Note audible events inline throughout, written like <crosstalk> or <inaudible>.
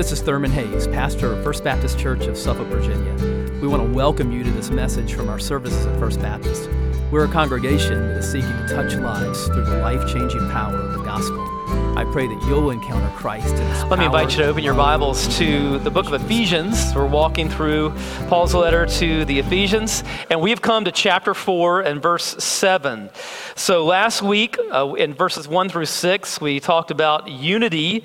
this is Thurman Hayes, pastor of First Baptist Church of Suffolk, Virginia. We want to welcome you to this message from our services at First Baptist. We're a congregation that is seeking to touch lives through the life changing power of the gospel. I pray that you'll encounter Christ. Let me invite you to open your Bibles to the book of Ephesians. We're walking through Paul's letter to the Ephesians, and we've come to chapter 4 and verse 7. So last week, uh, in verses 1 through 6, we talked about unity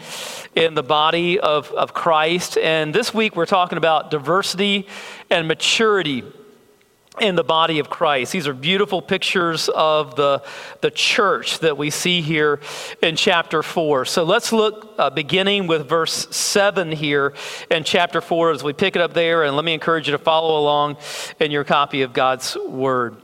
in the body of, of Christ, and this week we're talking about diversity and maturity in the body of Christ. These are beautiful pictures of the, the church that we see here in chapter 4. So let's look uh, beginning with verse 7 here in chapter 4 as we pick it up there. And let me encourage you to follow along in your copy of God's Word.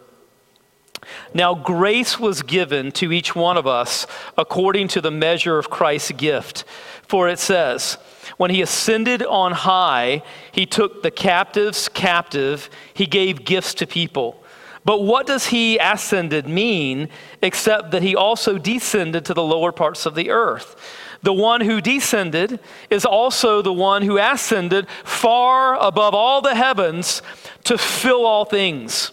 Now, grace was given to each one of us according to the measure of Christ's gift. For it says, when he ascended on high, he took the captives captive, he gave gifts to people. But what does he ascended mean except that he also descended to the lower parts of the earth? The one who descended is also the one who ascended far above all the heavens to fill all things.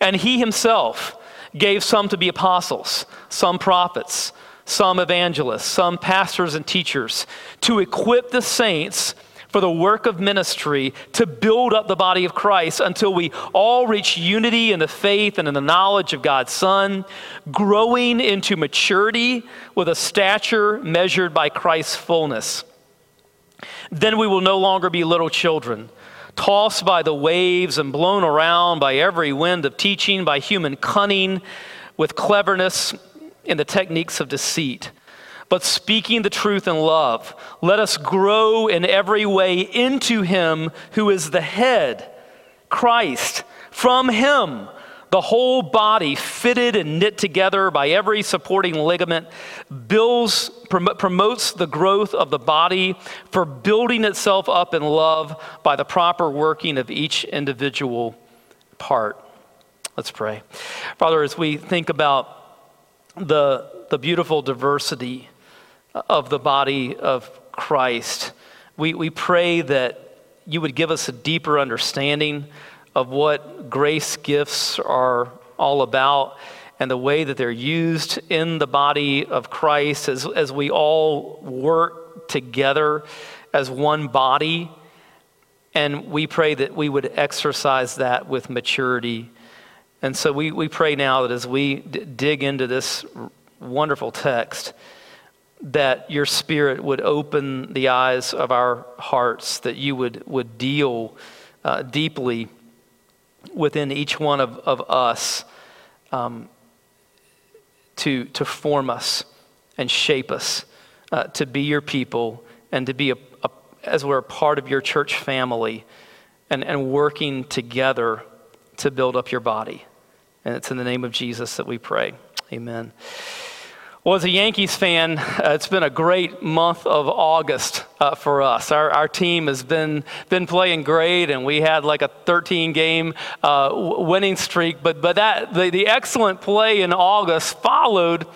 And he himself gave some to be apostles, some prophets some evangelists, some pastors and teachers, to equip the saints for the work of ministry to build up the body of Christ until we all reach unity in the faith and in the knowledge of God's Son, growing into maturity with a stature measured by Christ's fullness. Then we will no longer be little children, tossed by the waves and blown around by every wind of teaching, by human cunning, with cleverness in the techniques of deceit, but speaking the truth in love. Let us grow in every way into Him who is the head, Christ. From Him, the whole body, fitted and knit together by every supporting ligament, builds, prom- promotes the growth of the body for building itself up in love by the proper working of each individual part. Let's pray. Father, as we think about the, the beautiful diversity of the body of Christ. We, we pray that you would give us a deeper understanding of what grace gifts are all about and the way that they're used in the body of Christ as, as we all work together as one body. And we pray that we would exercise that with maturity and so we, we pray now that as we d- dig into this wonderful text, that your spirit would open the eyes of our hearts, that you would, would deal uh, deeply within each one of, of us um, to, to form us and shape us uh, to be your people and to be, a, a, as we're a part of your church family and, and working together to build up your body. And it's in the name of Jesus that we pray. Amen. Well, as a Yankees fan, uh, it's been a great month of August uh, for us. Our, our team has been, been playing great, and we had like a 13 game uh, winning streak. But, but that, the, the excellent play in August followed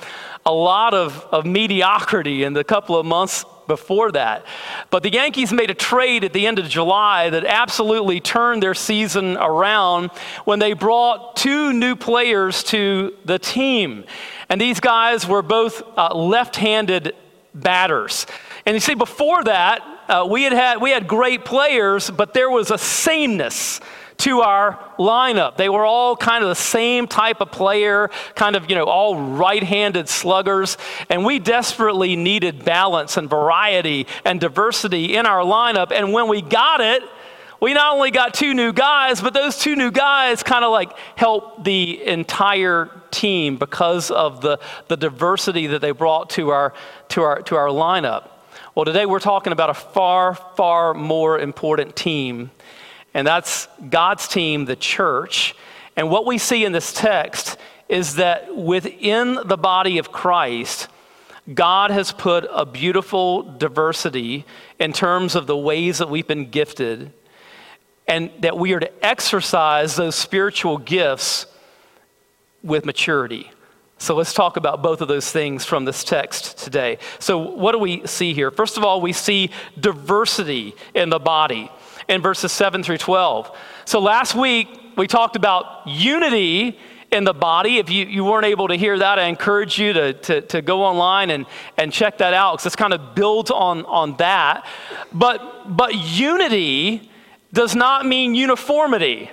a lot of, of mediocrity in the couple of months before that. But the Yankees made a trade at the end of July that absolutely turned their season around when they brought two new players to the team. And these guys were both uh, left handed batters. And you see, before that, uh, we, had had, we had great players, but there was a sameness to our lineup. They were all kind of the same type of player, kind of, you know, all right handed sluggers. And we desperately needed balance and variety and diversity in our lineup. And when we got it, we not only got two new guys, but those two new guys kind of like helped the entire team because of the, the diversity that they brought to our, to, our, to our lineup. Well, today we're talking about a far, far more important team and that's God's team, the church. And what we see in this text is that within the body of Christ, God has put a beautiful diversity in terms of the ways that we've been gifted, and that we are to exercise those spiritual gifts with maturity, So let's talk about both of those things from this text today. So, what do we see here? First of all, we see diversity in the body in verses 7 through 12. So, last week we talked about unity in the body. If you, you weren't able to hear that, I encourage you to, to, to go online and, and check that out because it's kind of builds on, on that. But, but unity does not mean uniformity.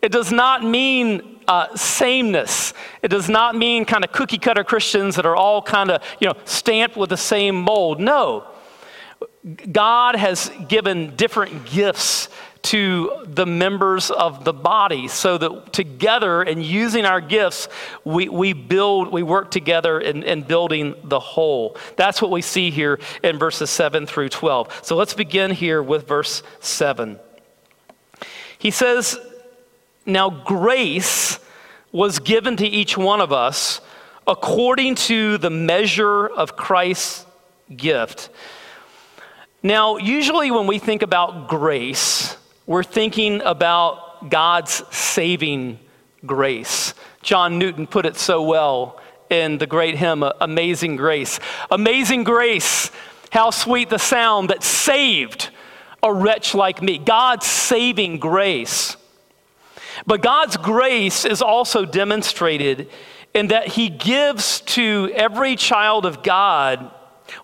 It does not mean uh, sameness. It does not mean kind of cookie cutter Christians that are all kind of, you know, stamped with the same mold. No. God has given different gifts to the members of the body so that together and using our gifts, we, we build, we work together in, in building the whole. That's what we see here in verses 7 through 12. So let's begin here with verse 7. He says, Now grace was given to each one of us according to the measure of Christ's gift. Now, usually when we think about grace, we're thinking about God's saving grace. John Newton put it so well in the great hymn, Amazing Grace. Amazing grace, how sweet the sound that saved a wretch like me. God's saving grace. But God's grace is also demonstrated in that He gives to every child of God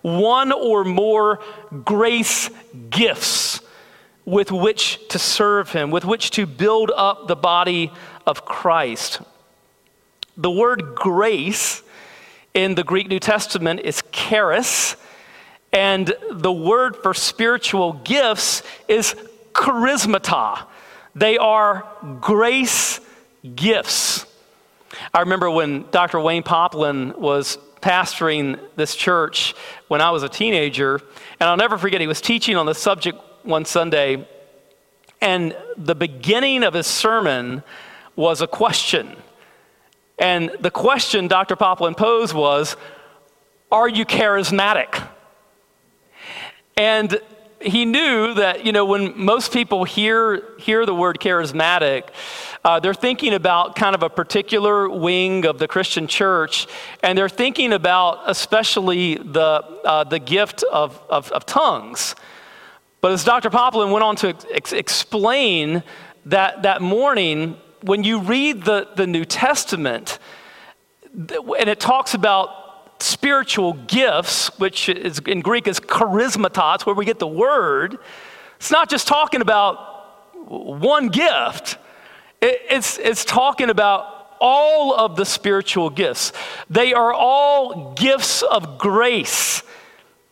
one or more grace gifts with which to serve Him, with which to build up the body of Christ. The word grace in the Greek New Testament is charis, and the word for spiritual gifts is charismata. They are grace gifts. I remember when Dr. Wayne Poplin was pastoring this church when I was a teenager, and I'll never forget, he was teaching on the subject one Sunday, and the beginning of his sermon was a question. And the question Dr. Poplin posed was, Are you charismatic? And he knew that, you know, when most people hear, hear the word charismatic, uh, they're thinking about kind of a particular wing of the Christian church, and they're thinking about especially the, uh, the gift of, of, of, tongues. But as Dr. Poplin went on to ex- explain that, that morning, when you read the, the New Testament, and it talks about spiritual gifts, which is, in Greek is charismatos, where we get the word, it's not just talking about one gift, it, it's, it's talking about all of the spiritual gifts. They are all gifts of grace.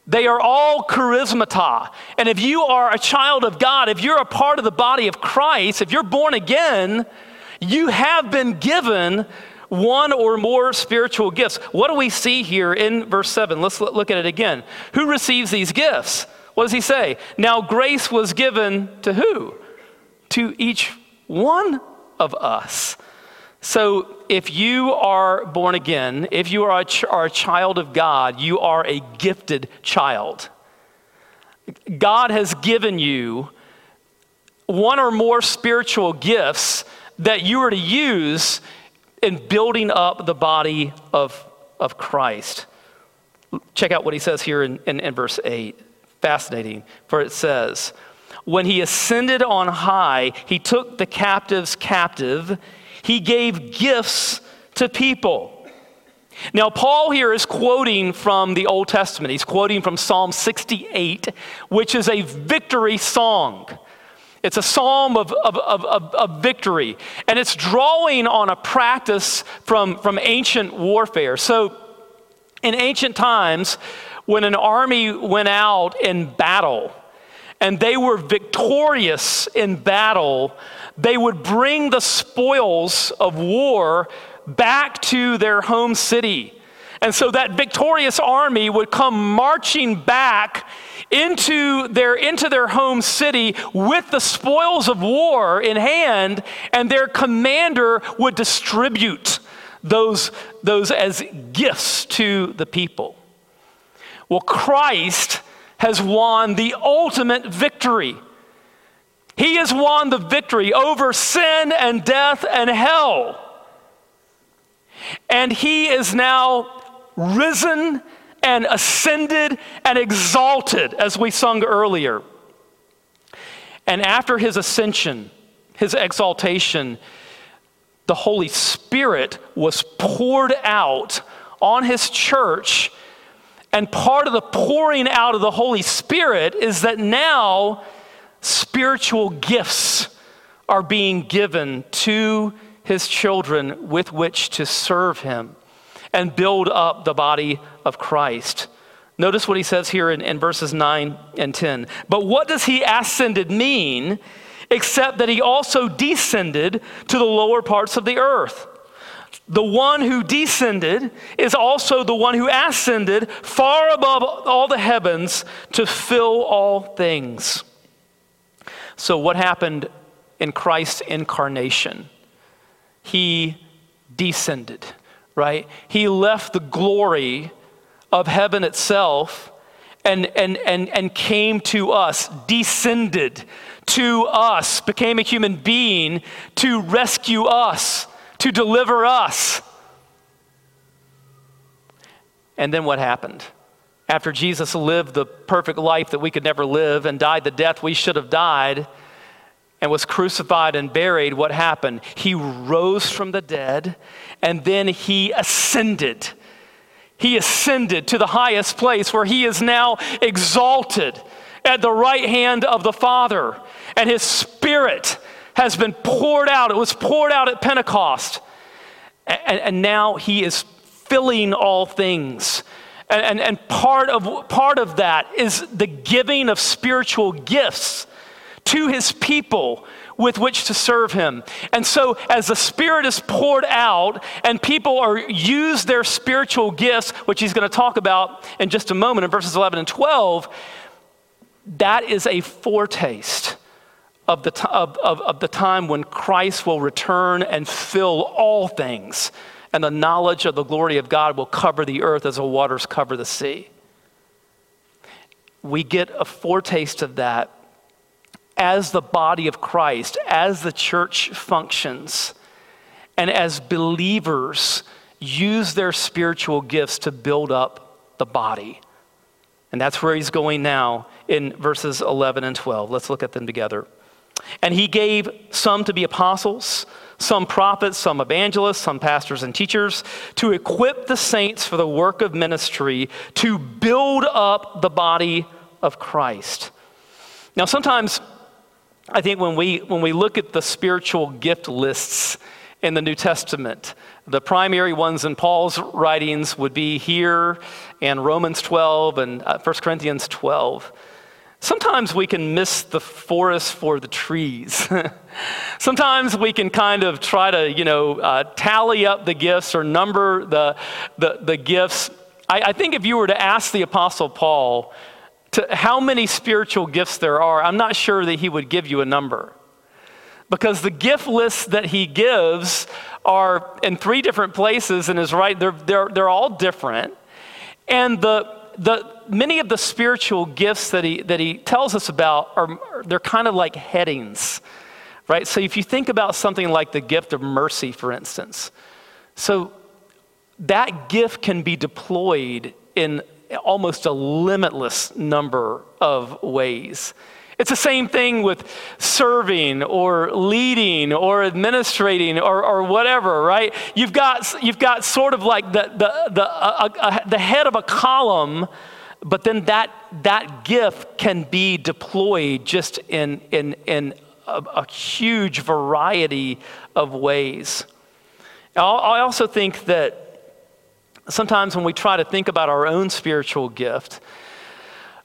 They are all charismata. And if you are a child of God, if you're a part of the body of Christ, if you're born again, you have been given one or more spiritual gifts. What do we see here in verse 7? Let's look at it again. Who receives these gifts? What does he say? Now, grace was given to who? To each one of us. So, if you are born again, if you are a, ch- are a child of God, you are a gifted child. God has given you one or more spiritual gifts that you are to use in building up the body of, of Christ. Check out what he says here in, in, in verse 8. Fascinating, for it says, When he ascended on high, he took the captives captive, he gave gifts to people. Now, Paul here is quoting from the Old Testament. He's quoting from Psalm 68, which is a victory song. It's a psalm of, of, of, of, victory, and it's drawing on a practice from, from ancient warfare. So, in ancient times, when an army went out in battle and they were victorious in battle, they would bring the spoils of war back to their home city. And so that victorious army would come marching back into their, into their home city with the spoils of war in hand, and their commander would distribute those, those as gifts to the people. Well, Christ has won the ultimate victory. He has won the victory over sin and death and hell. And he is now risen and ascended and exalted, as we sung earlier. And after his ascension, his exaltation, the Holy Spirit was poured out on his church. And part of the pouring out of the Holy Spirit is that now spiritual gifts are being given to his children with which to serve him and build up the body of Christ. Notice what he says here in, in verses 9 and 10. But what does he ascended mean except that he also descended to the lower parts of the earth? The one who descended is also the one who ascended far above all the heavens to fill all things. So, what happened in Christ's incarnation? He descended, right? He left the glory of heaven itself and, and, and, and came to us, descended to us, became a human being to rescue us, to deliver us. And then what happened? After Jesus lived the perfect life that we could never live and died the death we should have died and was crucified and buried, what happened? He rose from the dead and then he ascended he ascended to the highest place where he is now exalted at the right hand of the Father. And his spirit has been poured out. It was poured out at Pentecost. And, and now he is filling all things. And, and, and, part, of, part of that is the giving of spiritual gifts to his people with which to serve him. And so, as the Spirit is poured out and people are use their spiritual gifts, which he's going to talk about in just a moment in verses 11 and 12, that is a foretaste of the, t- of, of, of the time when Christ will return and fill all things, and the knowledge of the glory of God will cover the earth as the waters cover the sea. We get a foretaste of that as the body of Christ, as the church functions, and as believers use their spiritual gifts to build up the body. And that's where he's going now in verses 11 and 12. Let's look at them together. And he gave some to be apostles, some prophets, some evangelists, some pastors and teachers to equip the saints for the work of ministry to build up the body of Christ. Now, sometimes I think when we, when we look at the spiritual gift lists in the New Testament, the primary ones in Paul's writings would be here and Romans 12 and uh, 1 Corinthians 12. Sometimes we can miss the forest for the trees. <laughs> Sometimes we can kind of try to, you know, uh, tally up the gifts or number the, the, the gifts. I, I think if you were to ask the Apostle Paul, to how many spiritual gifts there are, I'm not sure that he would give you a number. Because the gift lists that he gives are in three different places and is right, they're, they're, they're all different. And the, the, many of the spiritual gifts that he, that he tells us about are they're kind of like headings, right? So if you think about something like the gift of mercy, for instance, so that gift can be deployed in almost a limitless number of ways. It's the same thing with serving or leading or administrating or, or whatever, right? You've got, you've got sort of like the, the, the, the head of a column, but then that, that gift can be deployed just in, in, in a, a huge variety of ways. I also think that sometimes when we try to think about our own spiritual gift,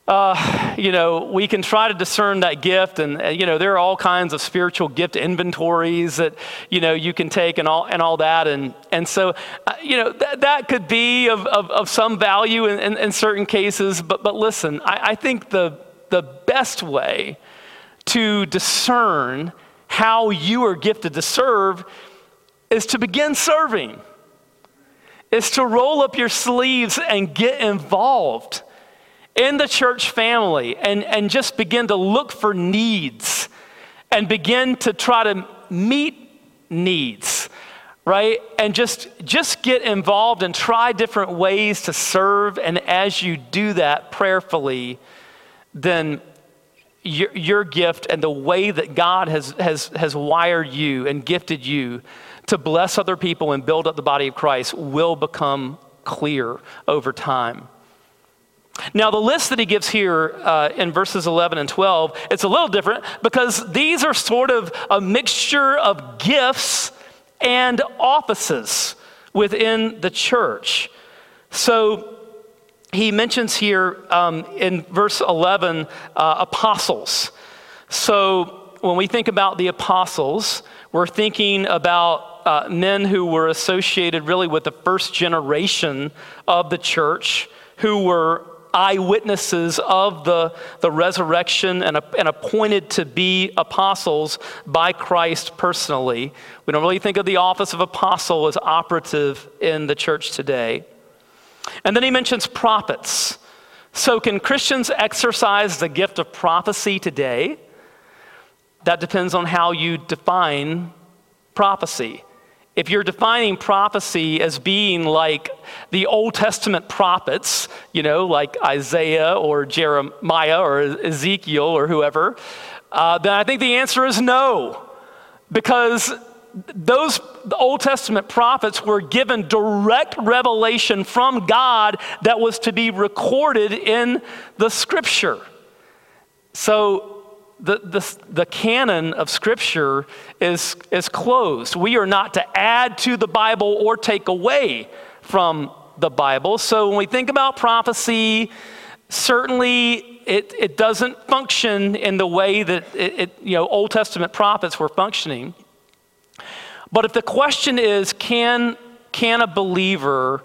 uh, you know, we can try to discern that gift, and uh, you know, there are all kinds of spiritual gift inventories that you know you can take and all and all that, and and so uh, you know that that could be of, of, of some value in, in, in, certain cases. But but listen, I, I think the the best way to discern how you are gifted to serve is to begin serving is to roll up your sleeves and get involved in the church family and, and just begin to look for needs and begin to try to meet needs right? And just, just get involved and try different ways to serve. And as you do that prayerfully, then your, your gift and the way that God has, has, has wired you and gifted you to bless other people and build up the body of Christ will become clear over time. Now, the list that he gives here uh, in verses 11 and 12, it's a little different because these are sort of a mixture of gifts and offices within the church. So he mentions here um, in verse 11 uh, apostles. So when we think about the apostles, we're thinking about uh, men who were associated really with the first generation of the church, who were eyewitnesses of the, the resurrection and, and appointed to be apostles by Christ personally. We don't really think of the office of apostle as operative in the church today. And then he mentions prophets. So, can Christians exercise the gift of prophecy today? That depends on how you define prophecy if you're defining prophecy as being like the Old Testament prophets, you know, like Isaiah or Jeremiah or Ezekiel or whoever, uh, then I think the answer is no. Because those Old Testament prophets were given direct revelation from God that was to be recorded in the scripture. So the, the, the canon of Scripture is, is closed. We are not to add to the Bible or take away from the Bible. So when we think about prophecy, certainly it, it doesn't function in the way that it, it, you know, Old Testament prophets were functioning. But if the question is, can, can a believer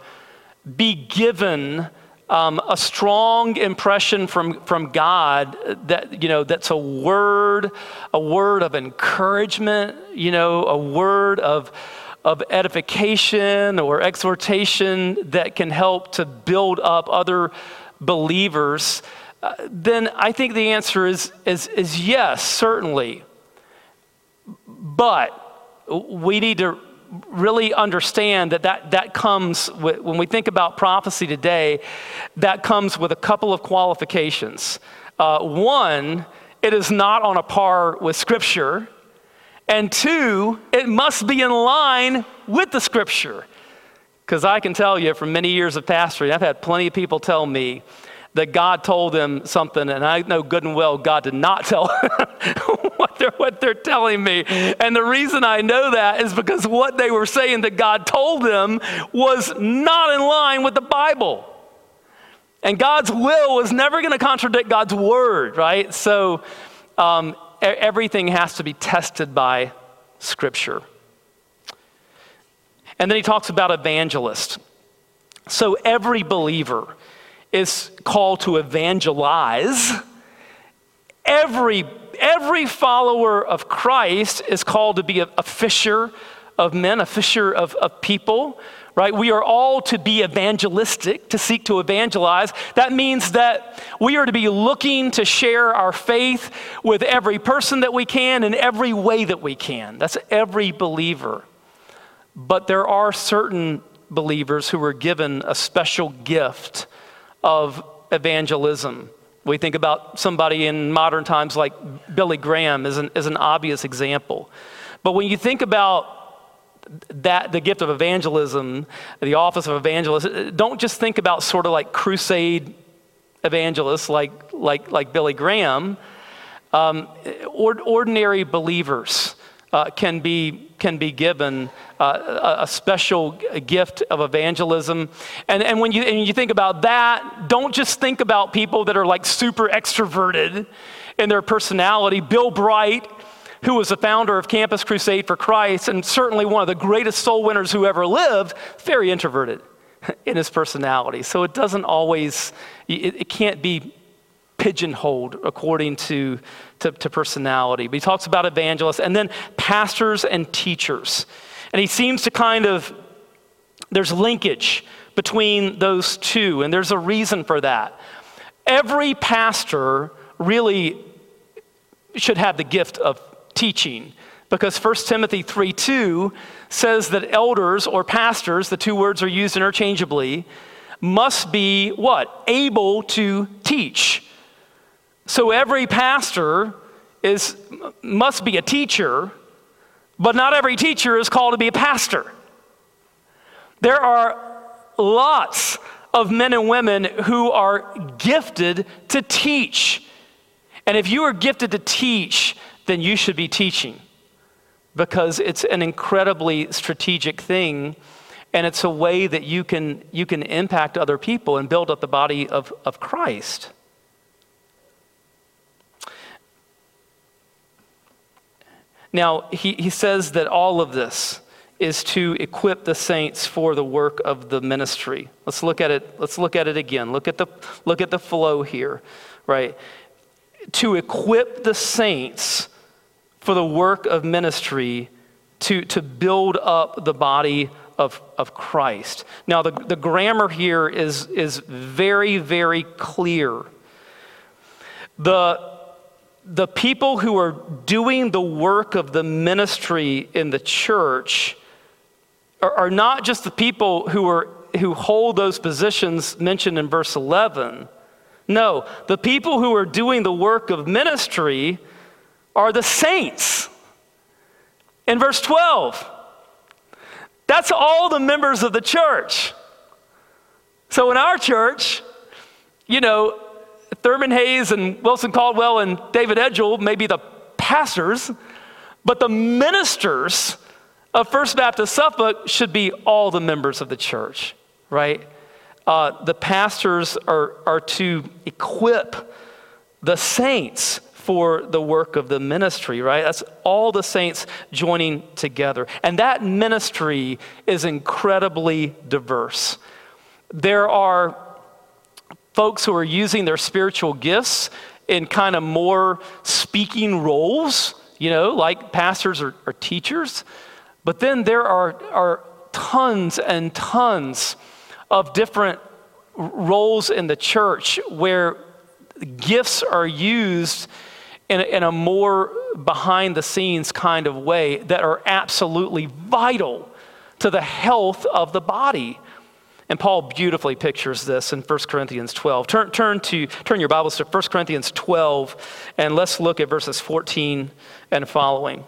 be given um, a strong impression from, from God that, you know, that's a word, a word of encouragement, you know, a word of, of edification or exhortation that can help to build up other believers, uh, then I think the answer is, is, is yes, certainly. But we need to really understand that that, that comes with, when we think about prophecy today, that comes with a couple of qualifications. Uh, one, it is not on a par with Scripture. And two, it must be in line with the Scripture. Because I can tell you from many years of pastoring, I've had plenty of people tell me that God told them something, and I know good and well God did not <laughs> tell <laughs> what, they're, what they're telling me. And the reason I know that is because what they were saying that God told them was not in line with the Bible. And God's will was never going to contradict God's word, right? So um, everything has to be tested by Scripture. And then he talks about evangelist. So every believer, is called to evangelize. Every, every follower of Christ is called to be a, a fisher of men, a fisher of, of people, right? We are all to be evangelistic, to seek to evangelize. That means that we are to be looking to share our faith with every person that we can in every way that we can. That's every believer. But there are certain believers who are given a special gift of evangelism. We think about somebody in modern times like Billy Graham as an, as an obvious example. But when you think about that the gift of evangelism, the office of evangelist, don't just think about sort of like crusade evangelists like, like, like Billy Graham. Um, or, ordinary believers uh, can, be, can be given uh, a, special gift of evangelism. And, and, when you, and you think about that, don't just think about people that are like super extroverted in their personality. Bill Bright, who was the founder of Campus Crusade for Christ and certainly one of the greatest soul winners who ever lived, very introverted <laughs> in his personality. So it doesn't always, it, it can't be pigeonholed according to, to, to, personality. But he talks about evangelists and then pastors and teachers. And he seems to kind of, there's linkage between those two, and there's a reason for that. Every pastor really should have the gift of teaching because 1 Timothy 3 2 says that elders or pastors, the two words are used interchangeably, must be what? Able to teach. So every pastor is, must be a teacher, but not every teacher is called to be a pastor. There are lots of men and women who are gifted to teach. And if you are gifted to teach, then you should be teaching because it's an incredibly strategic thing and it's a way that you can, you can impact other people and build up the body of, of Christ. Now, he, he says that all of this is to equip the saints for the work of the ministry. Let's look at it, let's look at it again. Look at the, look at the flow here, right? To equip the saints for the work of ministry to, to build up the body of, of Christ. Now, the, the grammar here is, is very, very clear. The, the people who are doing the work of the ministry in the church are, are not just the people who, are, who hold those positions mentioned in verse 11. No, the people who are doing the work of ministry are the saints. In verse 12, that's all the members of the church. So in our church, you know, Thurman Hayes and Wilson Caldwell and David Edgell may be the pastors, but the ministers of First Baptist Suffolk should be all the members of the church, right? Uh, the pastors are, are to equip the saints for the work of the ministry, right? That's all the saints joining together. And that ministry is incredibly diverse. There are folks who are using their spiritual gifts in kind of more speaking roles, you know, like pastors or, or teachers. But then there are, are tons and tons of different roles in the church where gifts are used in in a more behind the scenes kind of way that are absolutely vital to the health of the body. And Paul beautifully pictures this in 1 Corinthians 12. Turn, turn, to, turn your Bibles to 1 Corinthians 12, and let's look at verses 14 and following.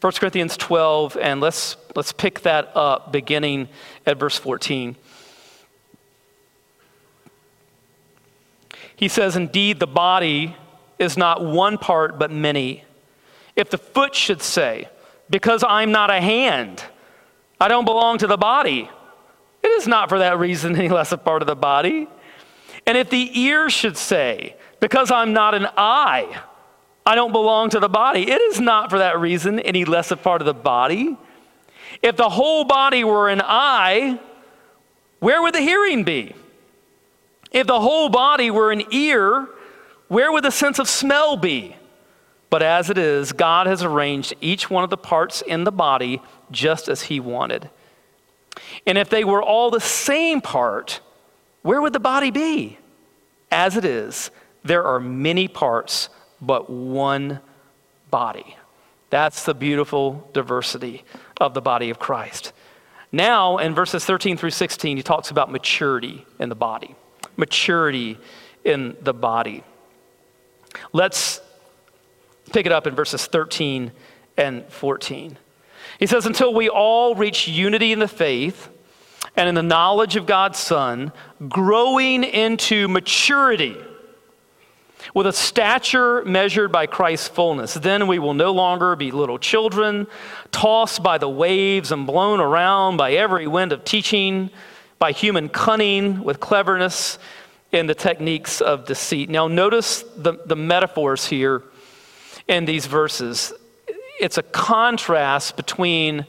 1 Corinthians 12, and let's, let's pick that up beginning at verse 14. He says, Indeed, the body is not one part, but many. If the foot should say, Because I'm not a hand, I don't belong to the body, it is not for that reason any less a part of the body. And if the ear should say, Because I'm not an eye, I don't belong to the body, it is not for that reason any less a part of the body. If the whole body were an eye, where would the hearing be? If the whole body were an ear, where would the sense of smell be? But as it is, God has arranged each one of the parts in the body just as He wanted. And if they were all the same part, where would the body be? As it is, there are many parts, but one body. That's the beautiful diversity of the body of Christ. Now, in verses 13 through 16, he talks about maturity in the body maturity in the body. Let's pick it up in verses 13 and 14. He says, Until we all reach unity in the faith and in the knowledge of God's Son, growing into maturity with a stature measured by Christ's fullness. Then we will no longer be little children, tossed by the waves and blown around by every wind of teaching by human cunning with cleverness in the techniques of deceit. Now, notice the, the metaphors here in these verses. It's a contrast between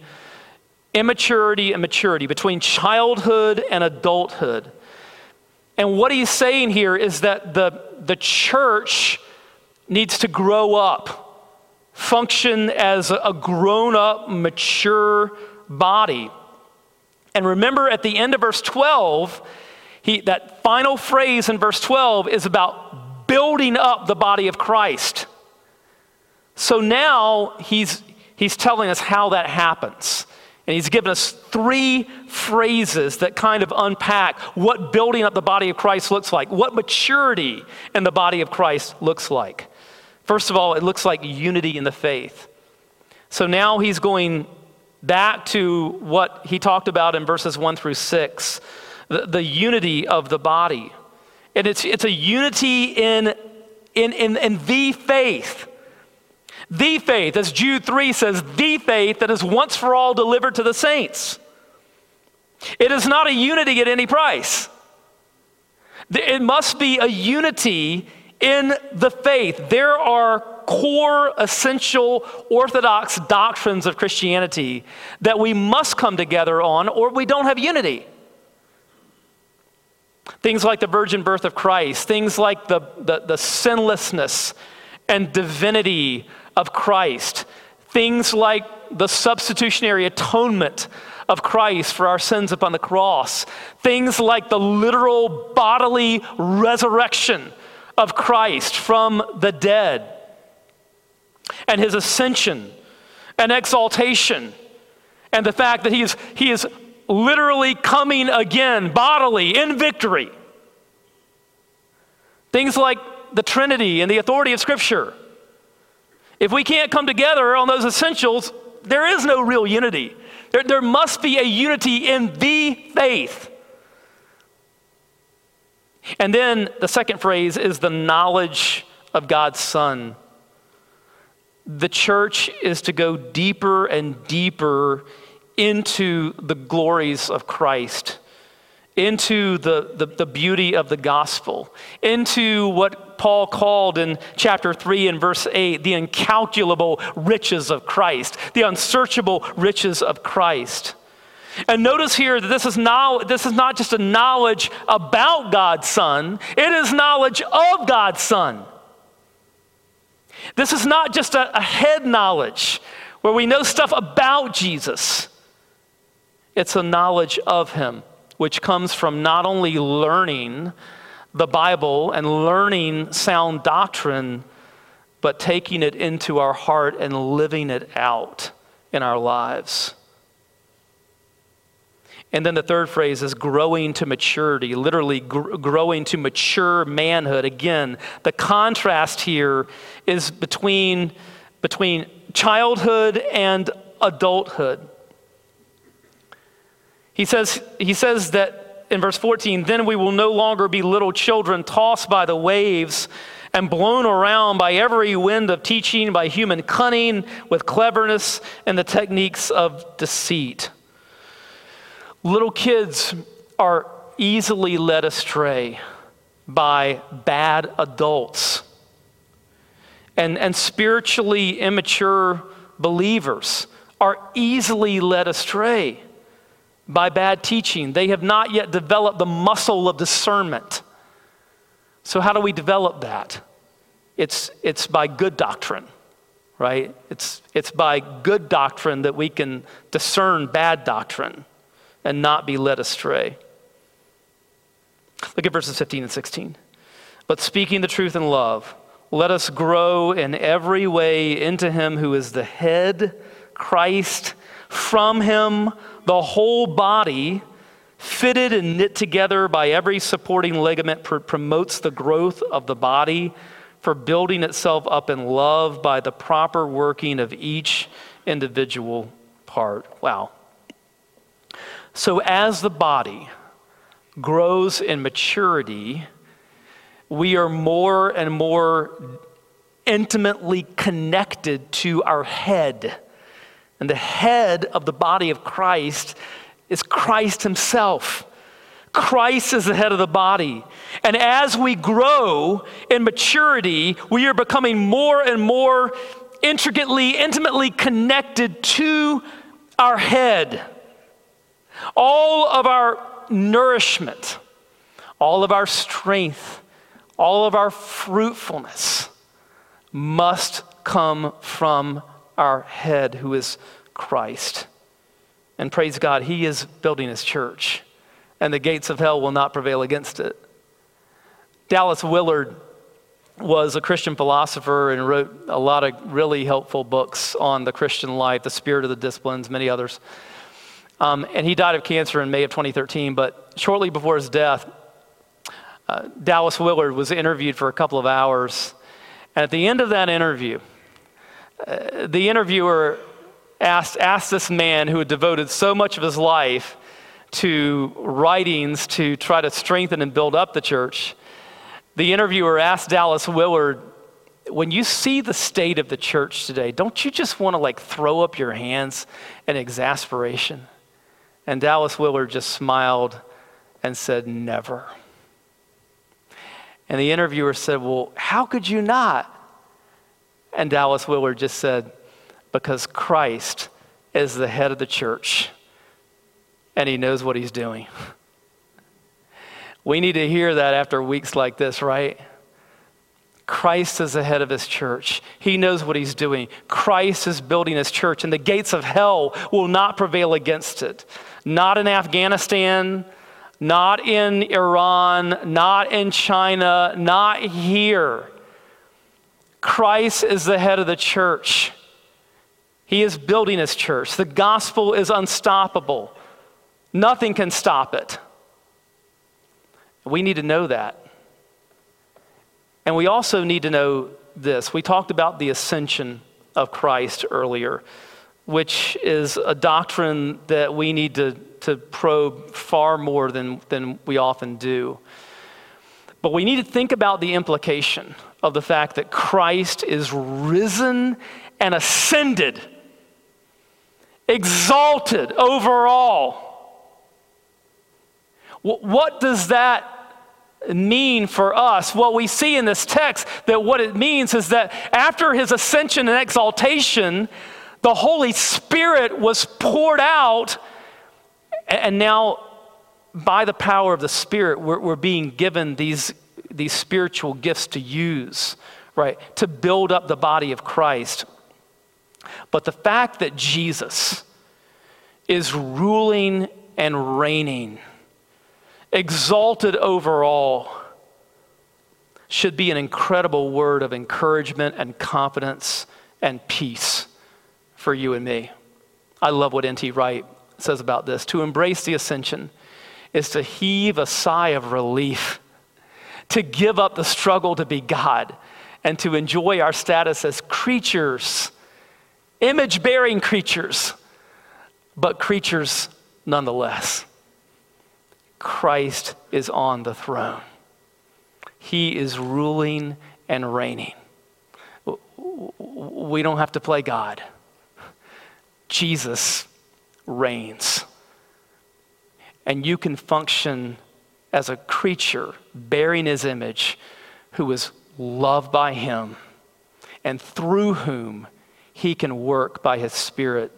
immaturity and maturity, between childhood and adulthood. And what he's saying here is that the, the church needs to grow up, function as a grown up, mature body. And remember at the end of verse 12, he, that final phrase in verse 12 is about building up the body of Christ. So now he's, he's telling us how that happens. And he's given us three phrases that kind of unpack what building up the body of Christ looks like, what maturity in the body of Christ looks like. First of all, it looks like unity in the faith. So now he's going back to what he talked about in verses 1 through 6 the, the unity of the body. And it's, it's a unity in, in, in, in the faith. The faith, as Jude 3 says, the faith that is once for all delivered to the saints. It is not a unity at any price. It must be a unity in the faith. There are core, essential, orthodox doctrines of Christianity that we must come together on, or we don't have unity. Things like the virgin birth of Christ, things like the, the, the sinlessness and divinity of Christ, things like the substitutionary atonement of Christ for our sins upon the cross, things like the literal bodily resurrection of Christ from the dead, and his ascension and exaltation, and the fact that he is, he is literally coming again bodily in victory. Things like the Trinity and the authority of Scripture. If we can't come together on those essentials, there is no real unity. There, there must be a unity in the faith. And then the second phrase is the knowledge of God's Son. The church is to go deeper and deeper into the glories of Christ into the, the, the, beauty of the gospel, into what Paul called in chapter 3 and verse 8 the incalculable riches of Christ, the unsearchable riches of Christ. And notice here that this is, now, this is not just a knowledge about God's Son, it is knowledge of God's Son. This is not just a, a head knowledge where we know stuff about Jesus, it's a knowledge of Him which comes from not only learning the Bible and learning sound doctrine, but taking it into our heart and living it out in our lives. And then the third phrase is growing to maturity, literally gr- growing to mature manhood. Again, the contrast here is between, between childhood and adulthood. He says, he says that in verse 14, then we will no longer be little children tossed by the waves and blown around by every wind of teaching, by human cunning, with cleverness and the techniques of deceit. Little kids are easily led astray by bad adults. And, and spiritually immature believers are easily led astray by bad teaching. They have not yet developed the muscle of discernment. So, how do we develop that? It's, it's by good doctrine, right? It's, it's by good doctrine that we can discern bad doctrine and not be led astray. Look at verses 15 and 16. But speaking the truth in love, let us grow in every way into him who is the head, Christ. From him, the whole body, fitted and knit together by every supporting ligament, pr- promotes the growth of the body for building itself up in love by the proper working of each individual part. Wow. So, as the body grows in maturity, we are more and more intimately connected to our head and the head of the body of Christ is Christ Himself. Christ is the head of the body. And as we grow in maturity, we are becoming more and more intricately, intimately connected to our head. All of our nourishment, all of our strength, all of our fruitfulness must come from our head, who is Christ. And praise God, He is building His church, and the gates of hell will not prevail against it. Dallas Willard was a Christian philosopher and wrote a lot of really helpful books on the Christian life, the spirit of the disciplines, many others. Um, and he died of cancer in May of 2013, but shortly before his death, uh, Dallas Willard was interviewed for a couple of hours. And at the end of that interview, uh, the interviewer asked, asked this man who had devoted so much of his life to writings to try to strengthen and build up the church. The interviewer asked Dallas Willard, when you see the state of the church today, don't you just want to like throw up your hands in exasperation? And Dallas Willard just smiled and said, Never. And the interviewer said, Well, how could you not? And Dallas Willard just said, Because Christ is the head of the church and he knows what he's doing. We need to hear that after weeks like this, right? Christ is the head of his church. He knows what he's doing. Christ is building his church, and the gates of hell will not prevail against it. Not in Afghanistan, not in Iran, not in China, not here. Christ is the head of the church. He is building his church. The gospel is unstoppable, nothing can stop it. We need to know that. And we also need to know this. We talked about the ascension of Christ earlier, which is a doctrine that we need to, to probe far more than, than we often do. But we need to think about the implication of the fact that Christ is risen and ascended, exalted over all. What does that mean for us? Well, we see in this text that what it means is that after his ascension and exaltation, the Holy Spirit was poured out, and now by the power of the Spirit, we're, we're being given these, these spiritual gifts to use, right, to build up the body of Christ. But the fact that Jesus is ruling and reigning exalted over all, should be an incredible word of encouragement and confidence and peace for you and me. I love what N.T. Wright says about this. To embrace the ascension is to heave a sigh of relief, to give up the struggle to be God, and to enjoy our status as creatures, image bearing creatures, but creatures nonetheless. Christ is on the throne. He is ruling and reigning. We don't have to play God. Jesus reigns. And you can function as a creature bearing his image who is loved by him and through whom he can work by his spirit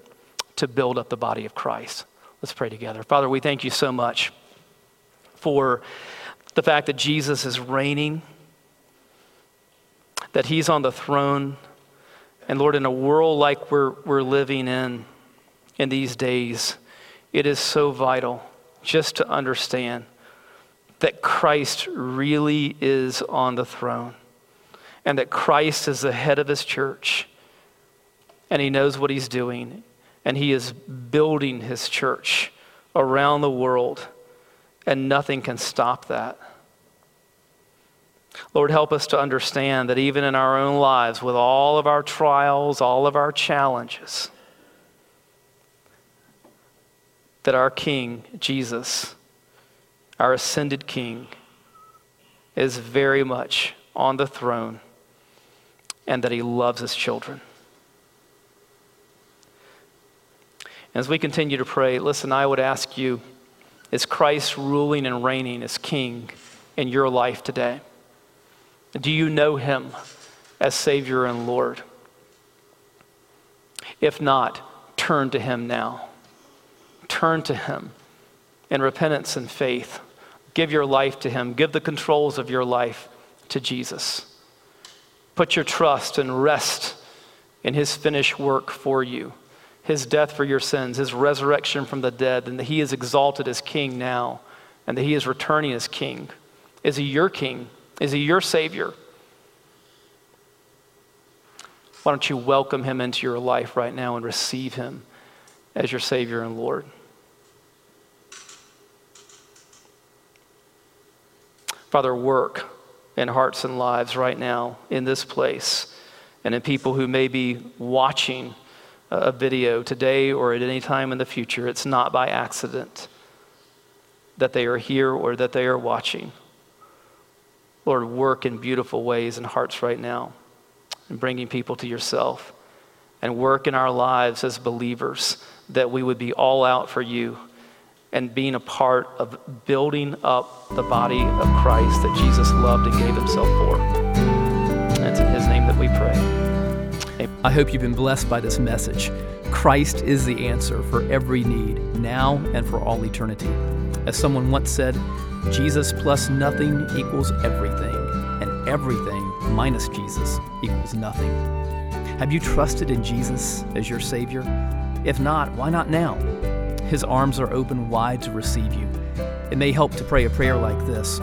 to build up the body of Christ. Let's pray together. Father, we thank you so much for the fact that Jesus is reigning, that he's on the throne. And Lord, in a world like we're, we're living in in these days, it is so vital just to understand that Christ really is on the throne and that Christ is the head of his church and he knows what he's doing and he is building his church around the world and nothing can stop that. Lord, help us to understand that even in our own lives, with all of our trials, all of our challenges, that our King, Jesus, our ascended King, is very much on the throne and that he loves his children. As we continue to pray, listen, I would ask you is Christ ruling and reigning as King in your life today? Do you know him as Savior and Lord? If not, turn to him now. Turn to him in repentance and faith. Give your life to him. Give the controls of your life to Jesus. Put your trust and rest in his finished work for you his death for your sins, his resurrection from the dead, and that he is exalted as king now, and that he is returning as king. Is he your king? Is he your savior? Why don't you welcome him into your life right now and receive him as your Savior and Lord? Father, work in hearts and lives right now in this place and in people who may be watching a video today or at any time in the future. It's not by accident that they are here or that they are watching. Lord, work in beautiful ways in hearts right now and bringing people to yourself. And work in our lives as believers that we would be all out for you and being a part of building up the body of Christ that Jesus loved and gave himself for. And it's in his name that we pray. Amen. I hope you've been blessed by this message. Christ is the answer for every need, now and for all eternity. As someone once said, Jesus plus nothing equals everything, and everything minus Jesus equals nothing. Have you trusted in Jesus as your Savior? If not, why not now? His arms are open wide to receive you. It may help to pray a prayer like this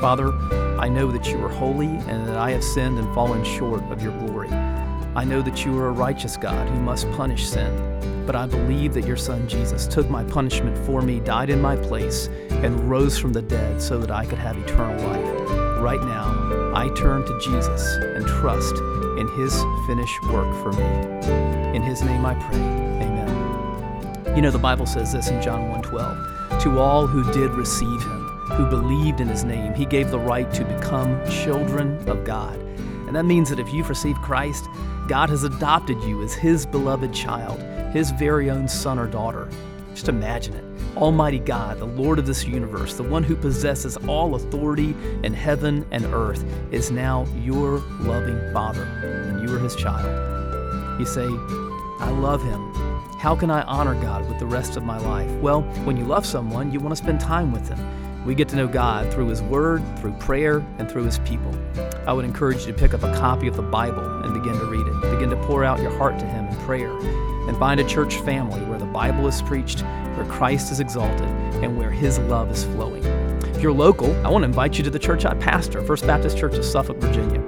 Father, I know that you are holy and that I have sinned and fallen short of your glory. I know that you are a righteous God who must punish sin, but I believe that your Son Jesus took my punishment for me, died in my place, and rose from the dead so that I could have eternal life. Right now, I turn to Jesus and trust in his finished work for me. In his name I pray. You know the Bible says this in John 1:12. To all who did receive him, who believed in his name, he gave the right to become children of God. And that means that if you've received Christ, God has adopted you as His beloved child, His very own son or daughter. Just imagine it. Almighty God, the Lord of this universe, the one who possesses all authority in heaven and earth, is now your loving Father, and you are His child. You say, I love Him. How can I honor God with the rest of my life? Well, when you love someone, you want to spend time with them. We get to know God through His Word, through prayer, and through His people. I would encourage you to pick up a copy of the Bible and begin to read it. Begin to pour out your heart to Him in prayer. And find a church family where the Bible is preached, where Christ is exalted, and where His love is flowing. If you're local, I want to invite you to the church I pastor, First Baptist Church of Suffolk, Virginia.